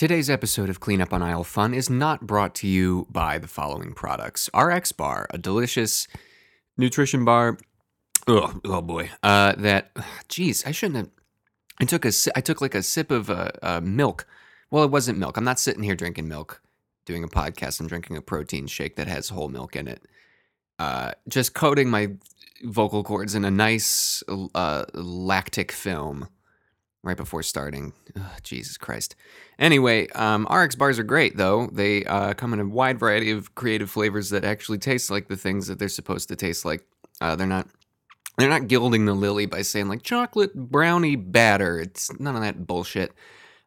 Today's episode of Cleanup on Aisle Fun is not brought to you by the following products RX Bar, a delicious nutrition bar. Oh, oh boy. Uh, that, geez, I shouldn't have. I took a, I took like a sip of uh, uh, milk. Well, it wasn't milk. I'm not sitting here drinking milk, doing a podcast. I'm drinking a protein shake that has whole milk in it. Uh, just coating my vocal cords in a nice uh, lactic film right before starting. Ugh, Jesus Christ. Anyway, um, RX bars are great though. They uh, come in a wide variety of creative flavors that actually taste like the things that they're supposed to taste like. Uh, they're not. They're not gilding the lily by saying like chocolate brownie batter. It's none of that bullshit.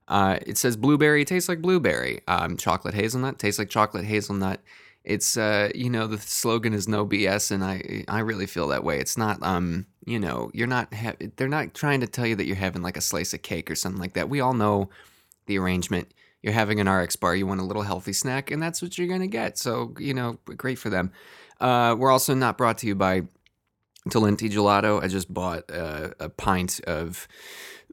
Uh, it says blueberry tastes like blueberry. Um, chocolate hazelnut tastes like chocolate hazelnut. It's uh, you know the slogan is no BS, and I I really feel that way. It's not um you know you're not ha- they're not trying to tell you that you're having like a slice of cake or something like that. We all know the arrangement. You're having an RX bar, you want a little healthy snack, and that's what you're gonna get. So you know great for them. Uh, we're also not brought to you by Talenti Gelato. I just bought uh, a pint of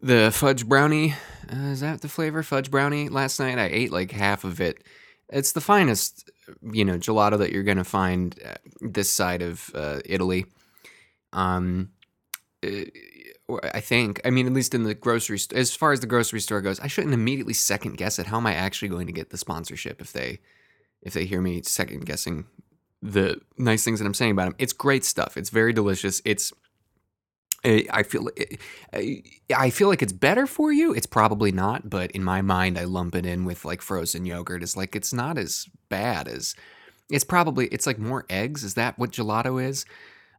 the fudge brownie. Uh, is that the flavor? Fudge brownie. Last night I ate like half of it. It's the finest, you know, gelato that you're gonna find uh, this side of uh, Italy. Um, Uh, I think. I mean, at least in the grocery store. As far as the grocery store goes, I shouldn't immediately second guess it. How am I actually going to get the sponsorship if they, if they hear me second guessing the nice things that I'm saying about them? It's great stuff. It's very delicious. It's eh, I feel eh, eh, I feel like it's better for you. It's probably not, but in my mind, I lump it in with like frozen yogurt. It's like it's not as bad as it's probably. It's like more eggs. Is that what gelato is?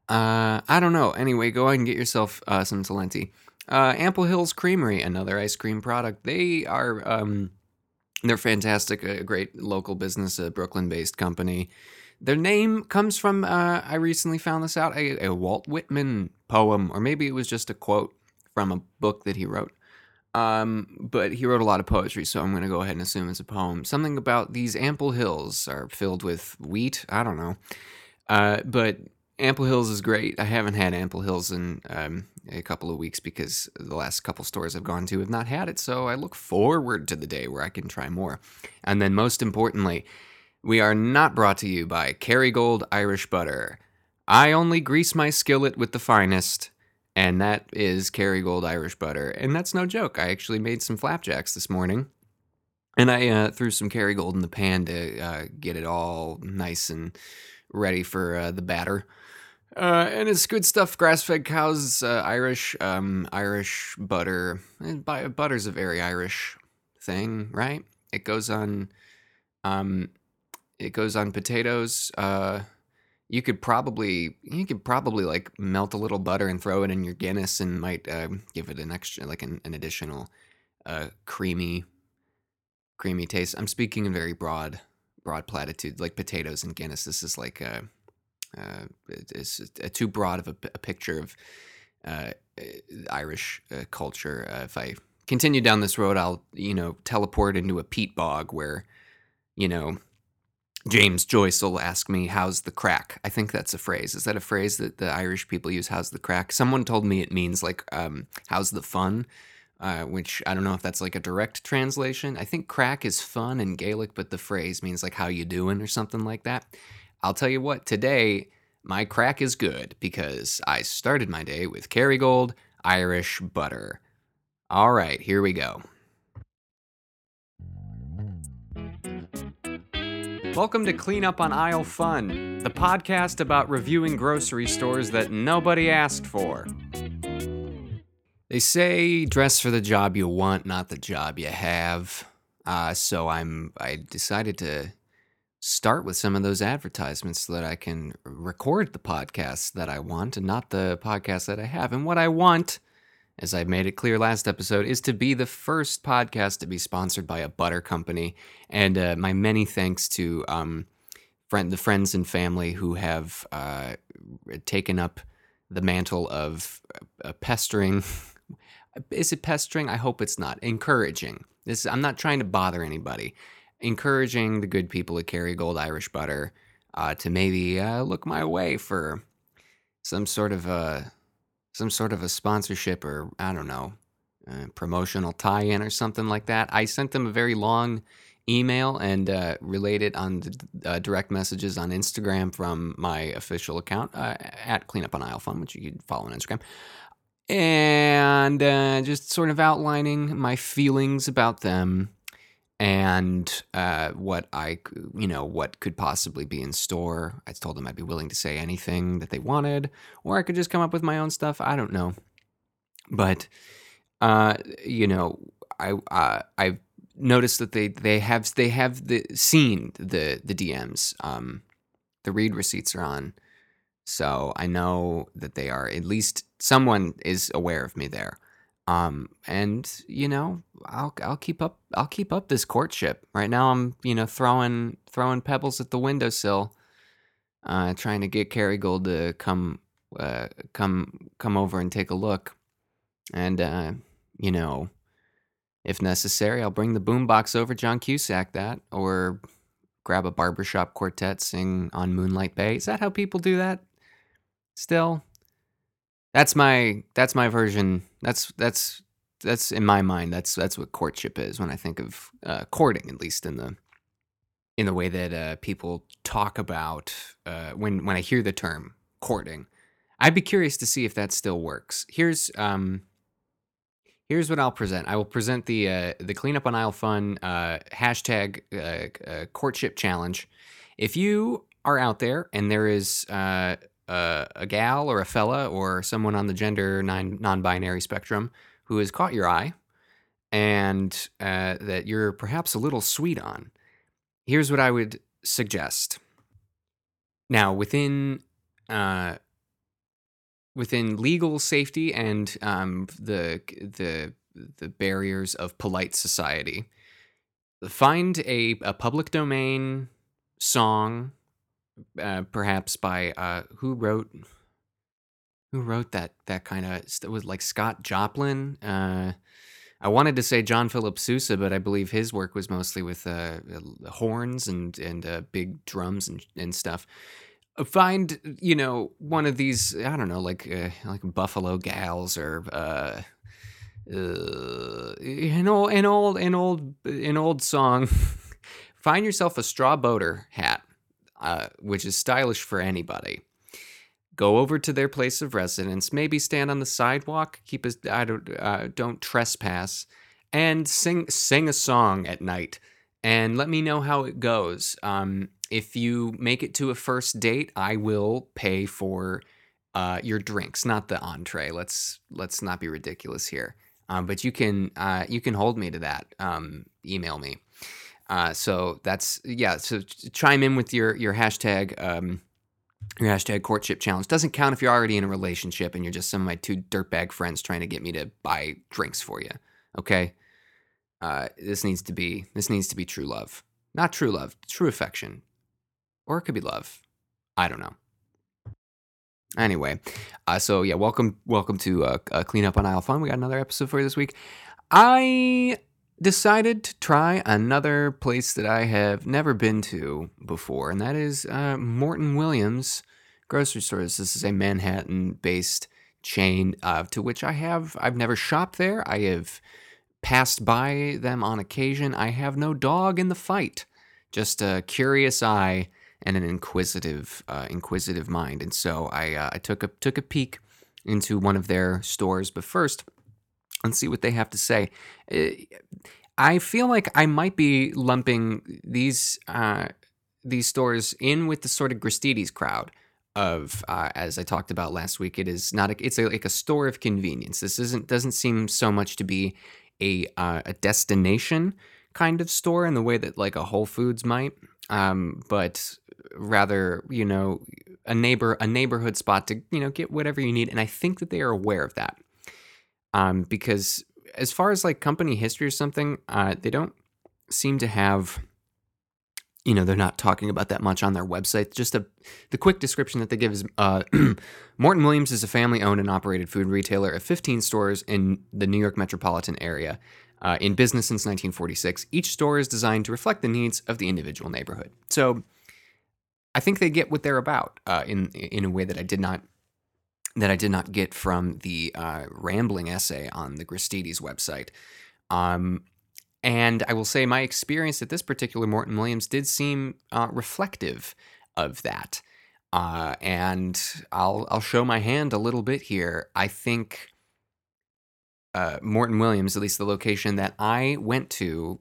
Uh, I don't know. Anyway, go ahead and get yourself uh, some Talenti. Uh, Ample Hills Creamery, another ice cream product. They are um, they're fantastic. A great local business, a Brooklyn-based company. Their name comes from, uh, I recently found this out, a, a, Walt Whitman poem, or maybe it was just a quote from a book that he wrote. Um, but he wrote a lot of poetry, so I'm going to go ahead and assume it's a poem. Something about these ample hills are filled with wheat. I don't know. Uh, but Ample Hills is great. I haven't had Ample Hills in um, a couple of weeks because the last couple stores I've gone to have not had it. So I look forward to the day where I can try more. And then, most importantly, we are not brought to you by Kerrygold Irish Butter. I only grease my skillet with the finest, and that is Kerrygold Irish Butter. And that's no joke. I actually made some flapjacks this morning, and I uh, threw some Kerrygold in the pan to uh, get it all nice and ready for uh, the batter. Uh, and it's good stuff. Grass-fed cows, uh, Irish, um, Irish butter. And butter's a very Irish thing, right? It goes on. Um, it goes on potatoes. Uh, you could probably you could probably like melt a little butter and throw it in your Guinness and might uh, give it an extra like an, an additional uh, creamy creamy taste. I'm speaking in very broad broad platitude like potatoes and Guinness. This is like a, uh, it's a too broad of a, a picture of uh, Irish uh, culture. Uh, if I continue down this road, I'll you know teleport into a peat bog where you know James Joyce will ask me, How's the crack? I think that's a phrase. Is that a phrase that the Irish people use? How's the crack? Someone told me it means like, um, How's the fun? Uh, which I don't know if that's like a direct translation. I think crack is fun in Gaelic, but the phrase means like, How you doing or something like that. I'll tell you what, today, my crack is good because I started my day with Kerrygold Irish butter. All right, here we go. Welcome to Clean Up on Aisle Fun, the podcast about reviewing grocery stores that nobody asked for. They say dress for the job you want, not the job you have. Uh, so I'm I decided to start with some of those advertisements so that I can record the podcasts that I want and not the podcasts that I have. And what I want as I made it clear last episode, is to be the first podcast to be sponsored by a butter company. And uh, my many thanks to um, friend, the friends and family who have uh, taken up the mantle of uh, pestering. is it pestering? I hope it's not. Encouraging. This I'm not trying to bother anybody. Encouraging the good people at Kerrygold Irish Butter uh, to maybe uh, look my way for some sort of a some sort of a sponsorship or I don't know, promotional tie-in or something like that. I sent them a very long email and uh, related on the uh, direct messages on Instagram from my official account uh, at Cleanup on Aisle Fun, which you can follow on Instagram, and uh, just sort of outlining my feelings about them and uh, what I, you know, what could possibly be in store. I told them I'd be willing to say anything that they wanted, or I could just come up with my own stuff. I don't know, but uh, you know, I uh, I've noticed that they they have they have the seen the the DMs. Um, the read receipts are on, so I know that they are at least someone is aware of me there. Um, and you know, I'll I'll keep up I'll keep up this courtship. Right now, I'm you know throwing throwing pebbles at the windowsill, uh, trying to get Kerrygold to come uh, come come over and take a look, and uh, you know, if necessary, I'll bring the boombox over John Cusack that, or grab a barbershop quartet, sing on Moonlight Bay. Is that how people do that? Still, that's my that's my version. That's that's that's in my mind. That's that's what courtship is when I think of uh, courting, at least in the in the way that uh, people talk about uh, when when I hear the term courting. I'd be curious to see if that still works. Here's um, here's what I'll present. I will present the uh, the cleanup on aisle fun uh, hashtag uh, uh, courtship challenge. If you are out there and there is a gal or a fella or someone on the gender non binary spectrum who has caught your eye and uh, that you're perhaps a little sweet on, here's what I would suggest. Now, within uh, within legal safety and um, the the the barriers of polite society, find a, a public domain song uh, perhaps by uh, who wrote who wrote that that kind of it was like Scott Joplin. Uh, I wanted to say John Philip Sousa, but I believe his work was mostly with uh, horns and and uh, big drums and and stuff. Find you know one of these I don't know like like Buffalo Gals or an old an old an old an old song. Find yourself a straw boater hat uh, which is stylish for anybody. Go over to their place of residence, maybe stand on the sidewalk, keep a, I don't, uh, don't trespass, and sing sing a song at night. And let me know how it goes. Um, if you make it to a first date, I will pay for uh, your drinks, not the entree. Let's let's not be ridiculous here. Um, but you can uh, you can hold me to that. Um, email me. Uh, so that's yeah. So chime in with your your hashtag um, your hashtag courtship challenge. Doesn't count if you're already in a relationship and you're just some of my two dirtbag friends trying to get me to buy drinks for you. Okay. Uh, this needs to be this needs to be true love, not true love, true affection, or it could be love. I don't know. Anyway, uh, so yeah, welcome welcome to uh, uh, clean up on aisle fun. We got another episode for you this week. I decided to try another place that I have never been to before, and that is uh, Morton Williams grocery stores. This is a Manhattan-based chain uh, to which I have I've never shopped there. I have passed by them on occasion. I have no dog in the fight, just a curious eye and an inquisitive uh, inquisitive mind. And so I uh, I took a took a peek into one of their stores, but first and see what they have to say. I feel like I might be lumping these uh, these stores in with the sort of Gristedes crowd of uh, as I talked about last week. It is not a, it's a, like a store of convenience. This isn't doesn't seem so much to be a uh, a destination kind of store in the way that like a Whole Foods might, um, but rather you know a neighbor a neighborhood spot to you know get whatever you need. And I think that they are aware of that um, because as far as like company history or something, uh, they don't seem to have. You know, they're not talking about that much on their website. Just a, the quick description that they give is uh, Morton Williams is a family owned and operated food retailer of 15 stores in the New York metropolitan area. Uh, in business since 1946, each store is designed to reflect the needs of the individual neighborhood. So, I think they get what they're about uh, in in a way that I did not that I did not get from the uh, rambling essay on the Gristedes website. Um, and I will say my experience at this particular Morton Williams did seem uh, reflective of that. Uh, and I'll I'll show my hand a little bit here. I think uh, Morton Williams, at least the location that I went to,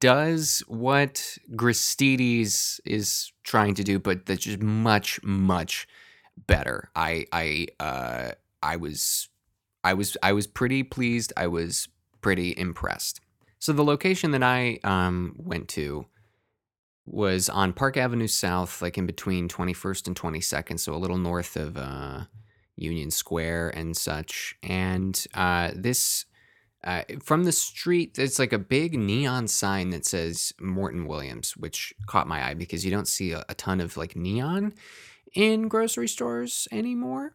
does what Gristedes is trying to do, but that's just much much better. I I uh, I was I was I was pretty pleased. I was pretty impressed. So the location that I um, went to was on Park Avenue South, like in between 21st and 22nd, so a little north of uh, Union Square and such. And uh, this, uh, from the street, it's like a big neon sign that says Morton Williams, which caught my eye because you don't see a, a ton of like neon in grocery stores anymore.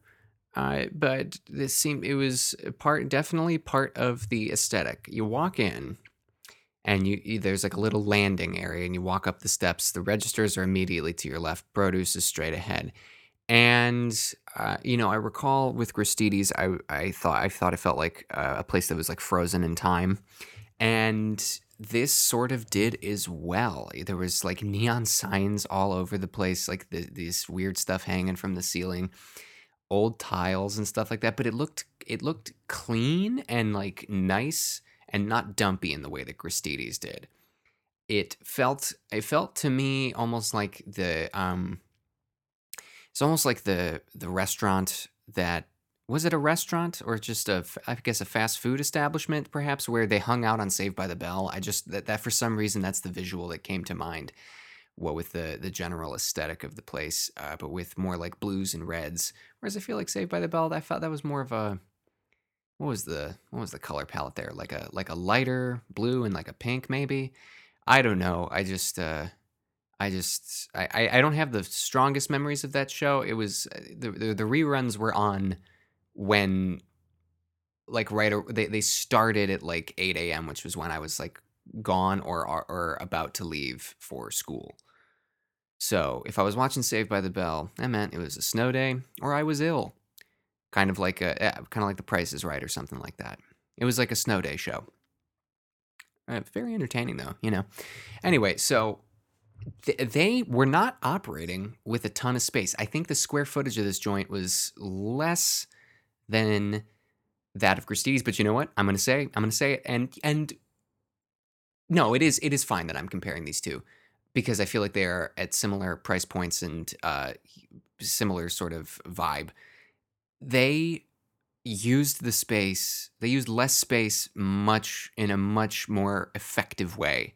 Uh, but this seemed it was part definitely part of the aesthetic. You walk in, and you, you, there's like a little landing area and you walk up the steps the registers are immediately to your left produce is straight ahead and uh, you know i recall with gristedes i, I thought i thought it felt like uh, a place that was like frozen in time and this sort of did as well there was like neon signs all over the place like the, this weird stuff hanging from the ceiling old tiles and stuff like that but it looked it looked clean and like nice and not dumpy in the way that Gristedes did. It felt it felt to me almost like the um it's almost like the the restaurant that was it a restaurant or just a I guess a fast food establishment perhaps where they hung out on Saved by the Bell. I just that, that for some reason that's the visual that came to mind. What with the the general aesthetic of the place, uh, but with more like blues and reds. Whereas I feel like Saved by the Bell, I felt that was more of a what was the what was the color palette there? Like a like a lighter blue and like a pink maybe. I don't know. I just uh I just I I don't have the strongest memories of that show. It was uh, the the, the reruns were on when like right they they started at like 8 a.m which was when i was like gone or, or or about to leave for school so if i was watching saved by the bell that meant it was a snow day or i was ill kind of like a kind of like The Price is Right or something like that. It was like a snow day show. Uh, very entertaining though, you know. Anyway, so th- they were not operating with a ton of space. I think the square footage of this joint was less than that of Gristedes, but you know what? I'm to say I'm to say it and and no, it is it is fine that I'm comparing these two because I feel like they are at similar price points and uh, similar sort of vibe they used the space they used less space much in a much more effective way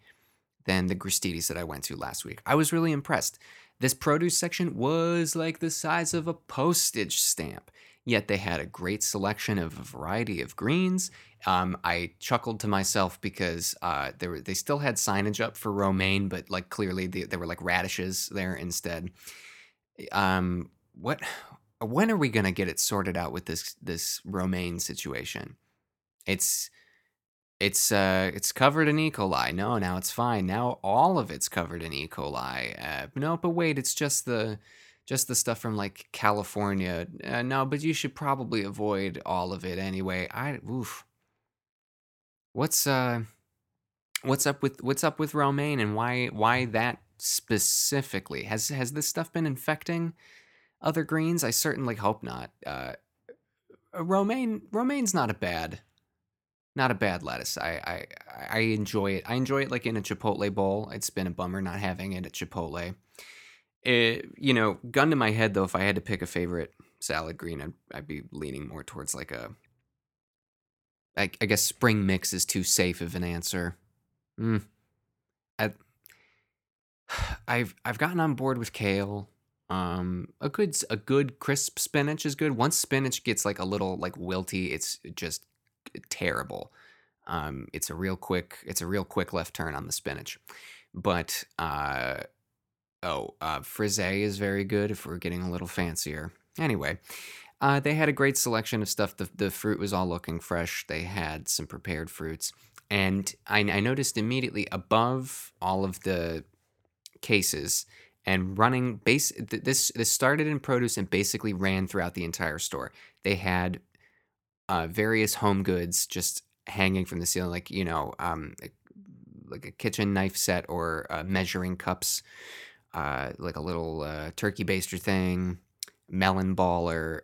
than the Gristedes that I went to last week. I was really impressed. This produce section was like the size of a postage stamp, yet they had a great selection of a variety of greens. Um, I chuckled to myself because uh, they, were, they still had signage up for romaine, but like clearly they, there were like radishes there instead. Um, what when are we to get it sorted out with this this romaine situation? It's it's uh it's covered in E. coli. No, now it's fine. Now all of it's covered in E. coli. Uh, no, but wait, it's just the just the stuff from like California. Uh, no, but you should probably avoid all of it anyway. I oof. What's uh what's up with what's up with romaine and why why that specifically? Has has this stuff been infecting other greens? I certainly hope not. Uh, uh, romaine romaine's not a bad not a bad lettuce. I, I I enjoy it. I enjoy it like in a Chipotle bowl. It's been a bummer not having it at Chipotle. It, you know, gun to my head though, if I had to pick a favorite salad green, I'd, I'd be leaning more towards like a. I, I guess spring mix is too safe of an answer. Mm. I, I've I've gotten on board with kale. Um, a good a good crisp spinach is good. Once spinach gets like a little like wilty, it's just terrible. Um, it's a real quick it's a real quick left turn on the spinach. But uh, oh, uh, frisee is very good if we're getting a little fancier. Anyway, uh, they had a great selection of stuff. The the fruit was all looking fresh. They had some prepared fruits, and I, I noticed immediately above all of the cases and running base th- this this started in produce and basically ran throughout the entire store. They had uh, various home goods just hanging from the ceiling, like you know, um, like a kitchen knife set or uh, measuring cups, uh, like a little uh, turkey baster thing, melon baller,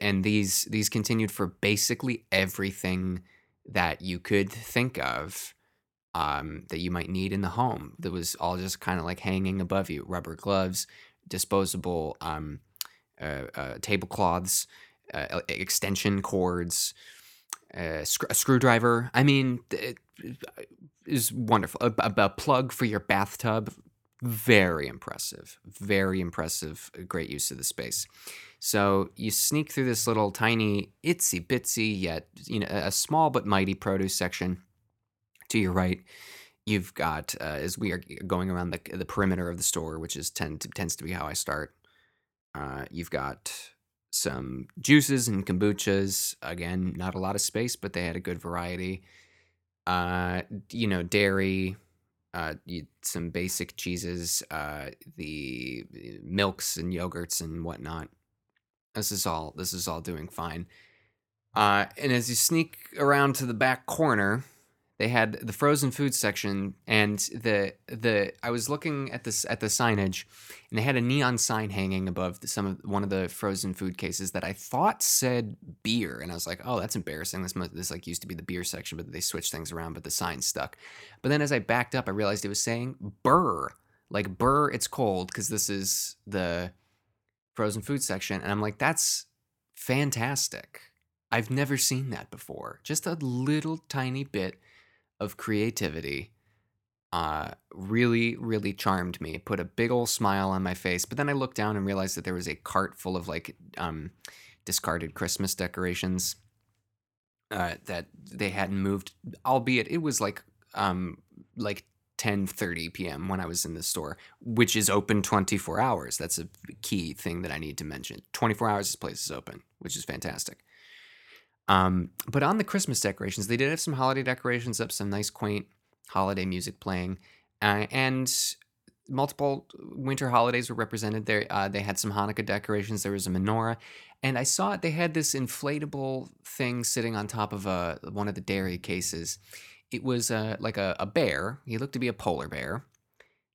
and these these continued for basically everything that you could think of um, that you might need in the home. That was all just kind of like hanging above you: rubber gloves, disposable um, uh, uh, tablecloths, uh, extension cords, uh, a screwdriver. I mean, it is wonderful. A, a plug for your bathtub. Very impressive. Very impressive. Great use of the space. So you sneak through this little tiny, itsy bitsy, yet you know a small but mighty produce section. To your right, you've got uh, as we are going around the the perimeter of the store, which is tend to, tends to be how I start. Uh, you've got some juices and kombuchas. Again, not a lot of space, but they had a good variety. Uh, you know, dairy, uh, you, some basic cheeses, uh, the milks and yogurts and whatnot. This is all. This is all doing fine. Uh, and as you sneak around to the back corner, they had the frozen food section and the the I was looking at this at the signage and they had a neon sign hanging above some of one of the frozen food cases that I thought said beer. And I was like oh that's embarrassing. This must, this like used to be the beer section but they switched things around but the sign stuck. But then as I backed up I realized it was saying burr like burr it's cold because this is the frozen food section. And I'm like that's fantastic. I've never seen that before. Just a little tiny bit of creativity uh, really, really charmed me. It put a big old smile on my face. But then I looked down and realized that there was a cart full of like um, discarded Christmas decorations uh, that they hadn't moved, albeit it was like um, like 10:30 p.m. when I was in the store, which is open 24 hours. That's a key thing that I need to mention. 24 hours this place is open, which is fantastic. Um, but on the Christmas decorations, they did have some holiday decorations up, some nice, quaint holiday music playing, uh, and multiple winter holidays were represented there. Uh, they had some Hanukkah decorations. There was a menorah, and I saw it. They had this inflatable thing sitting on top of a one of the dairy cases. It was uh, like a, a bear. He looked to be a polar bear,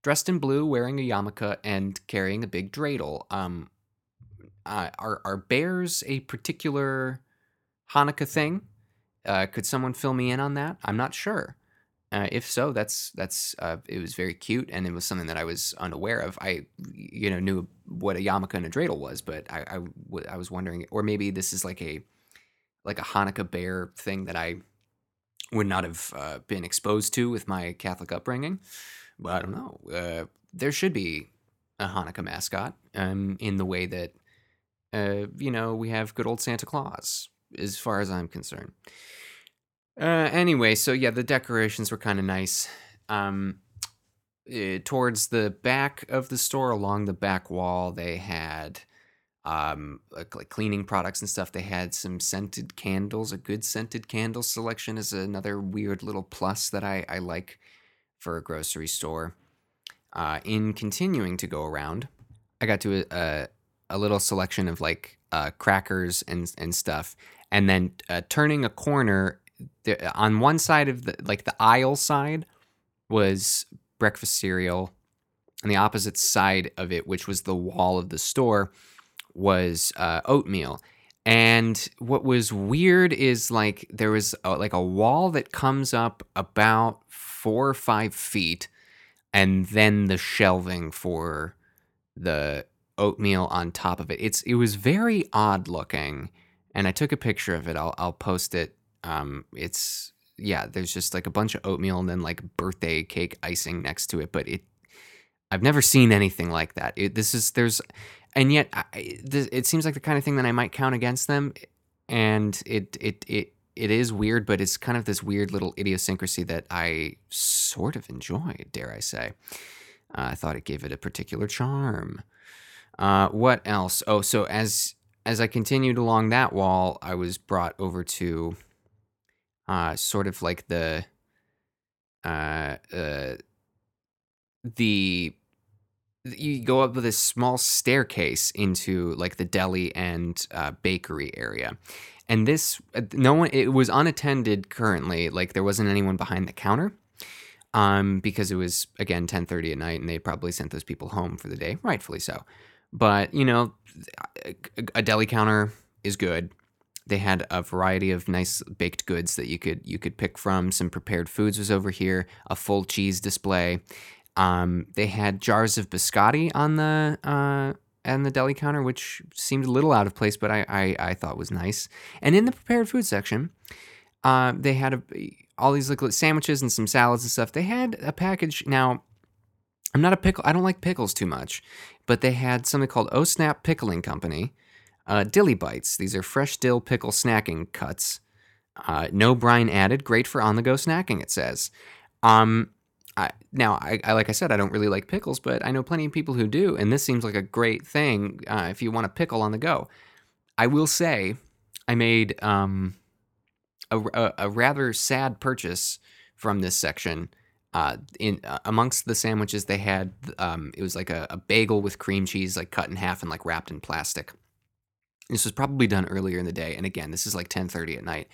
dressed in blue, wearing a yarmulke, and carrying a big dreidel. Um, uh, are are bears a particular Hanukkah thing? Uh, could someone fill me in on that? I'm not sure. Uh, if so, that's that's uh, it was very cute, and it was something that I was unaware of. I you know knew what a yarmulke and a dreidel was, but I, I, I was wondering, or maybe this is like a like a Hanukkah bear thing that I would not have uh, been exposed to with my Catholic upbringing. But I don't know. Uh, there should be a Hanukkah mascot um, in the way that uh, you know we have good old Santa Claus as far as I'm concerned. Uh, anyway, so yeah, the decorations were kind of nice. Um, uh, towards the back of the store, along the back wall, they had um, like, like, cleaning products and stuff. They had some scented candles. A good scented candle selection is another weird little plus that I, I like for a grocery store. Uh, in continuing to go around, I got to a, a, a little selection of like uh, crackers and and stuff, and then uh, turning a corner on one side of the like the aisle side was breakfast cereal and the opposite side of it which was the wall of the store was uh, oatmeal. And what was weird is like there was a, like a wall that comes up about four or five feet and then the shelving for the oatmeal on top of it. It's it was very odd looking and I took a picture of it. I'll I'll post it. Um, it's yeah, there's just like a bunch of oatmeal and then like birthday cake icing next to it, but it I've never seen anything like that. It, this is there's and yet I, this, it seems like the kind of thing that I might count against them and it it it it is weird, but it's kind of this weird little idiosyncrasy that I sort of enjoy, dare I say. Uh, I thought it gave it a particular charm. Uh, what else? Oh, so as as I continued along that wall, I was brought over to uh, sort of like the uh, uh, the you go up with this small staircase into like the deli and uh, bakery area. And this no one it was unattended currently like there wasn't anyone behind the counter um because it was again 10:30 at night and they probably sent those people home for the day rightfully so but you know a deli counter is good they had a variety of nice baked goods that you could you could pick from some prepared foods was over here a full cheese display um, they had jars of biscotti on the uh, and the deli counter, which seemed a little out of place, but I, I, I thought was nice. And in the prepared food section, uh, they had a, all these like sandwiches and some salads and stuff. They had a package. Now, I'm not a pickle. I don't like pickles too much, but they had something called Oh Snap Pickling Company. Uh, dilly bites. These are fresh dill pickle snacking cuts. Uh, no brine added. Great for on the go snacking. It says. Um, I, now, I, I, like I said, I don't really like pickles, but I know plenty of people who do, and this seems like a great thing uh, if you want a pickle on the go. I will say, I made um, a, a, a, rather sad purchase from this section. Uh, in uh, amongst the sandwiches they had, um, it was like a, a bagel with cream cheese, like cut in half and like wrapped in plastic. This was probably done earlier in the day, and again, this is like 10:30 at night.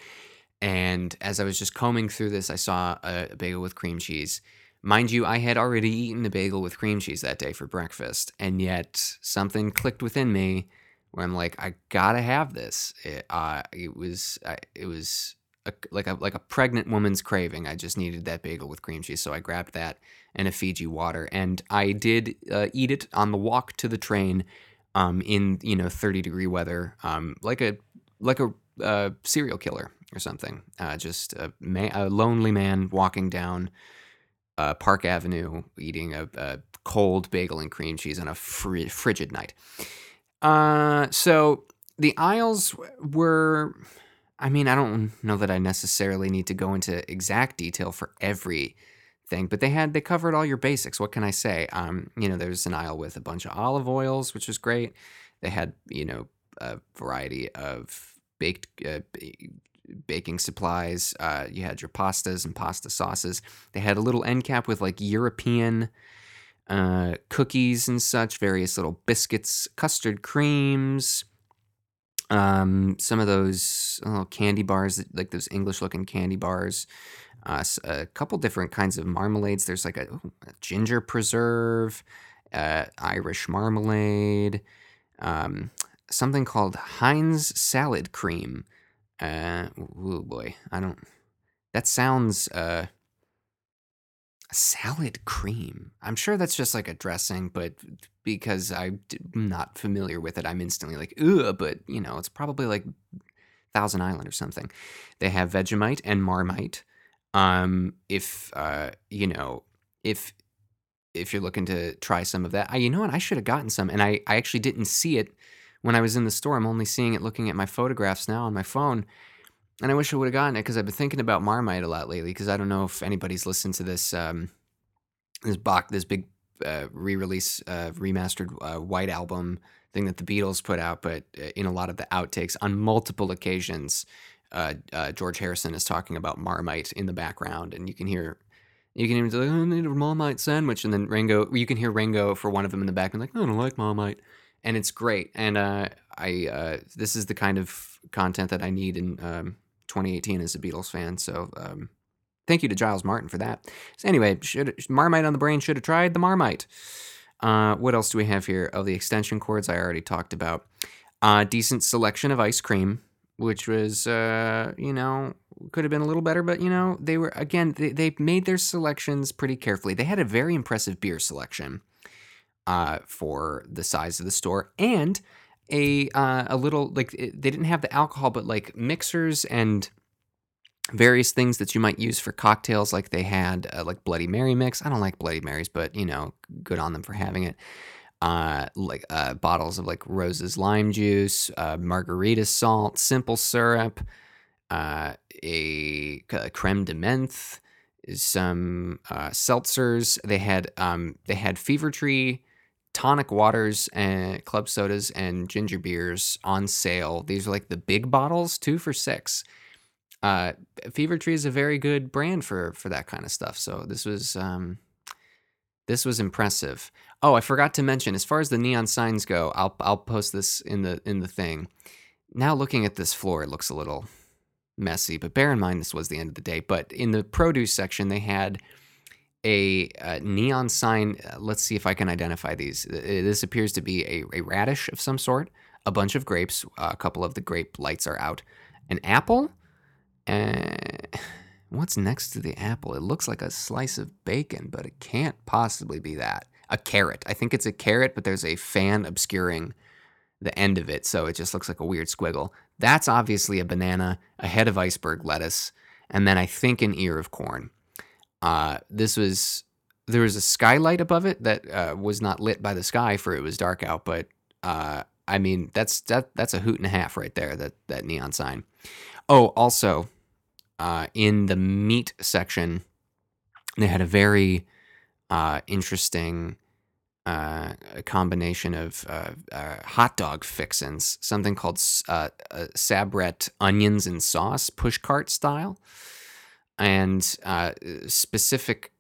And as I was just combing through this, I saw a, bagel with cream cheese Mind you, I had already eaten a bagel with cream cheese that day for breakfast, and yet something clicked within me where I'm like, I gotta have this. It, uh, it was, uh, it was a, like a like a pregnant woman's craving. I just needed that bagel with cream cheese, so I grabbed that and a Fiji water, and I did uh, eat it on the walk to the train, um, in you know 30 degree weather, um, like a like a uh, serial killer or something. Uh, just a, a lonely man walking down uh, Park Avenue eating a, a, cold bagel and cream cheese on a fr- frigid night. Uh, so the aisles were. I mean, I don't know that I necessarily need to go into exact detail for every thing, but they had they covered all your basics. What can I say? Um, you know, there's an aisle with a bunch of olive oils, which was great. They had you know a variety of baked uh, baking supplies. Uh, you had your pastas and pasta sauces. They had a little end cap with like European uh, cookies and such, various little biscuits, custard creams, um, some of those oh, candy bars, like those English looking candy bars. Uh, a couple different kinds of marmalades. There's like a, a ginger preserve, uh, Irish marmalade, um, something called Heinz salad cream uh, oh boy, I don't. That sounds uh, salad cream. I'm sure that's just like a dressing, but because I'm not familiar with it, I'm instantly like, ugh. But you know, it's probably like Thousand Island or something. They have Vegemite and Marmite. Um, if uh, you know, if if you're looking to try some of that, I, you know what, I should have gotten some, and I I actually didn't see it when I was in the store. I'm only seeing it looking at my photographs now on my phone. And I wish I would have gotten it because I've been thinking about Marmite a lot lately. Because I don't know if anybody's listened to this um, this box, this big uh, re-release, uh, remastered uh, White Album thing that the Beatles put out. But uh, in a lot of the outtakes, on multiple occasions, uh, uh, George Harrison is talking about Marmite in the background, and you can hear. You can even say, oh, I need a Marmite sandwich. And then Ringo, you can hear Ringo for one of them in the back, and like, I don't like Marmite and it's great. And I this is the kind of content that I need in um, 2018 as a Beatles fan. So um, thank you to Giles Martin for that. So anyway, should Marmite on the brain should have tried the Marmite. Uh, what else do we have here? Oh, the extension cords I already talked about. Uh, decent selection of ice cream, which was uh, you know could have been a little better, but you know they were again they, they made their selections pretty carefully. They had a very impressive beer selection uh, for the size of the store and a uh, a little like they didn't have the alcohol, but like mixers and various things that you might use for cocktails. Like they had uh, like Bloody Mary mix. I don't like Bloody Marys, but you know, good on them for having it. Uh, like uh, bottles of like Rose's lime juice, uh, margarita salt, simple syrup, uh, a, a creme de menthe, some uh, seltzers. They had um, they had Fever Tree tonic waters and club sodas and ginger beers on sale. These are like the big bottles, two for six. Uh, Fever Tree is a very good brand for for that kind of stuff. So this was um, This was impressive. Oh, I forgot to mention, as far as the neon signs go, I'll I'll post this in the in the thing. Now looking at this floor, it looks a little messy, but bear in mind this was the end of the day. But in the produce section, they had a, a neon sign. Uh, let's see if I can identify these. Uh, this appears to be a, a radish of some sort, a bunch of grapes. Uh, a couple of the grape lights are out. An apple. Uh, what's next to the apple? It looks like a slice of bacon, but it can't possibly be that. A carrot. I think it's a carrot, but there's a fan obscuring the end of it, so it just looks like a weird squiggle. That's obviously a banana, a head of iceberg lettuce, and then I think an ear of corn. Uh, this was there was a skylight above it that uh, was not lit by the sky for it was dark out, but uh, I mean that's that that's a hoot and a half right there. That that neon sign. Oh, also, uh, in the meat section, they had a very uh, interesting combination of hot dog fixins, something called Sabrett onions and sauce, pushcart style, and uh, specific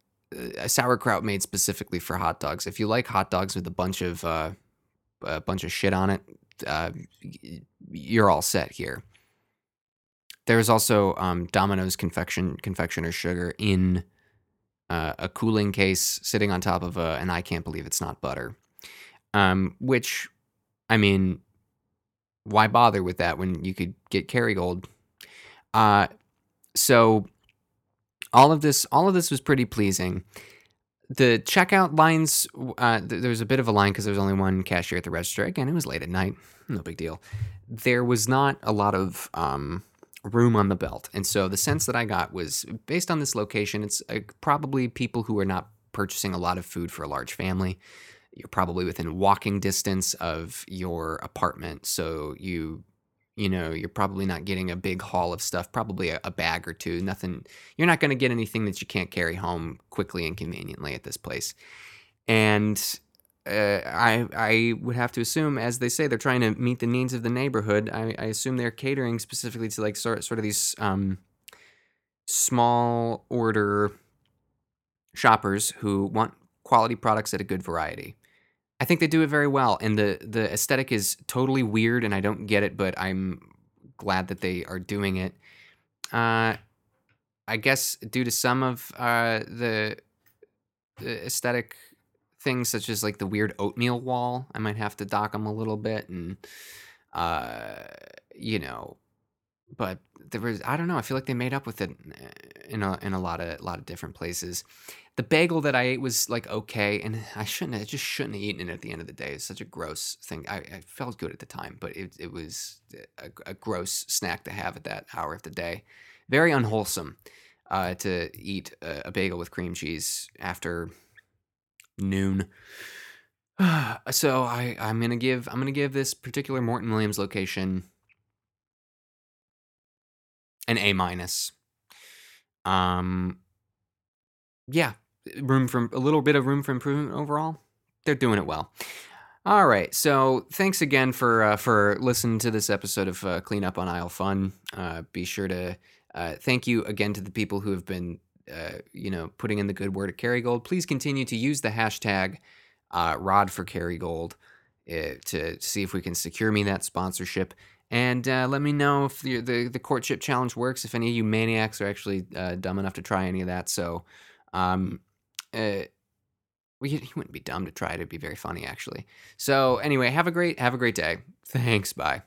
sauerkraut made specifically for hot dogs. If you like hot dogs with a bunch of a bunch of shit on it, you're all set here. There's also um, Domino's confection confectioner sugar in uh, a cooling case sitting on top of a, and I can't believe it's not butter. Um, which, I mean, why bother with that when you could get Kerrygold? Uh, so all of this, all of this was pretty pleasing. The checkout lines, uh, th- there was a bit of a line because there was only one cashier at the register. Again, it was late at night, no big deal. There was not a lot of um, room on the belt. And so the sense that I got was based on this location, it's uh, probably people who are not purchasing a lot of food for a large family. You're probably within walking distance of your apartment. So you you know, you're probably not getting a big haul of stuff, probably a, a bag or two. Nothing, you're not going to get anything that you can't carry home quickly and conveniently at this place. And uh, I I would have to assume, as they say, they're trying to meet the needs of the neighborhood. I, I assume they're catering specifically to like sort sort of these um, small order shoppers who want quality products at a good variety. I think they do it very well, and the the aesthetic is totally weird, and I don't get it, but I'm glad that they are doing it. Uh, I guess due to some of uh, the, the aesthetic things such as like the weird oatmeal wall. I might have to dock them a little bit and uh you know but there was I don't know, I feel like they made up with it in a in a lot of a lot of different places. The bagel that I ate was like okay, and I shouldn't I just shouldn't have eaten it at the end of the day. It's such a gross thing. I, I felt good at the time, but it it was a, a, gross snack to have at that hour of the day. Very unwholesome uh, to eat a, a bagel with cream cheese after noon. so I I'm gonna give I'm gonna give this particular Morton Williams location an A minus. Um, yeah, room for a little bit of room for improvement overall. They're doing it well. All right, so thanks again for uh, for listening to this episode of uh, Clean Up on Aisle Fun. Uh, be sure to uh, thank you again to the people who have been uh, you know, putting in the good word at Kerrygold, please continue to use the hashtag uh, Rod for Kerrygold to see if we can secure me that sponsorship. And uh, let me know if the, the, the courtship challenge works. If any of you maniacs are actually uh, dumb enough to try any of that, so um, uh, well, you wouldn't be dumb to try it. It'd be very funny, actually. So anyway, have a great have a great day. Thanks. Bye.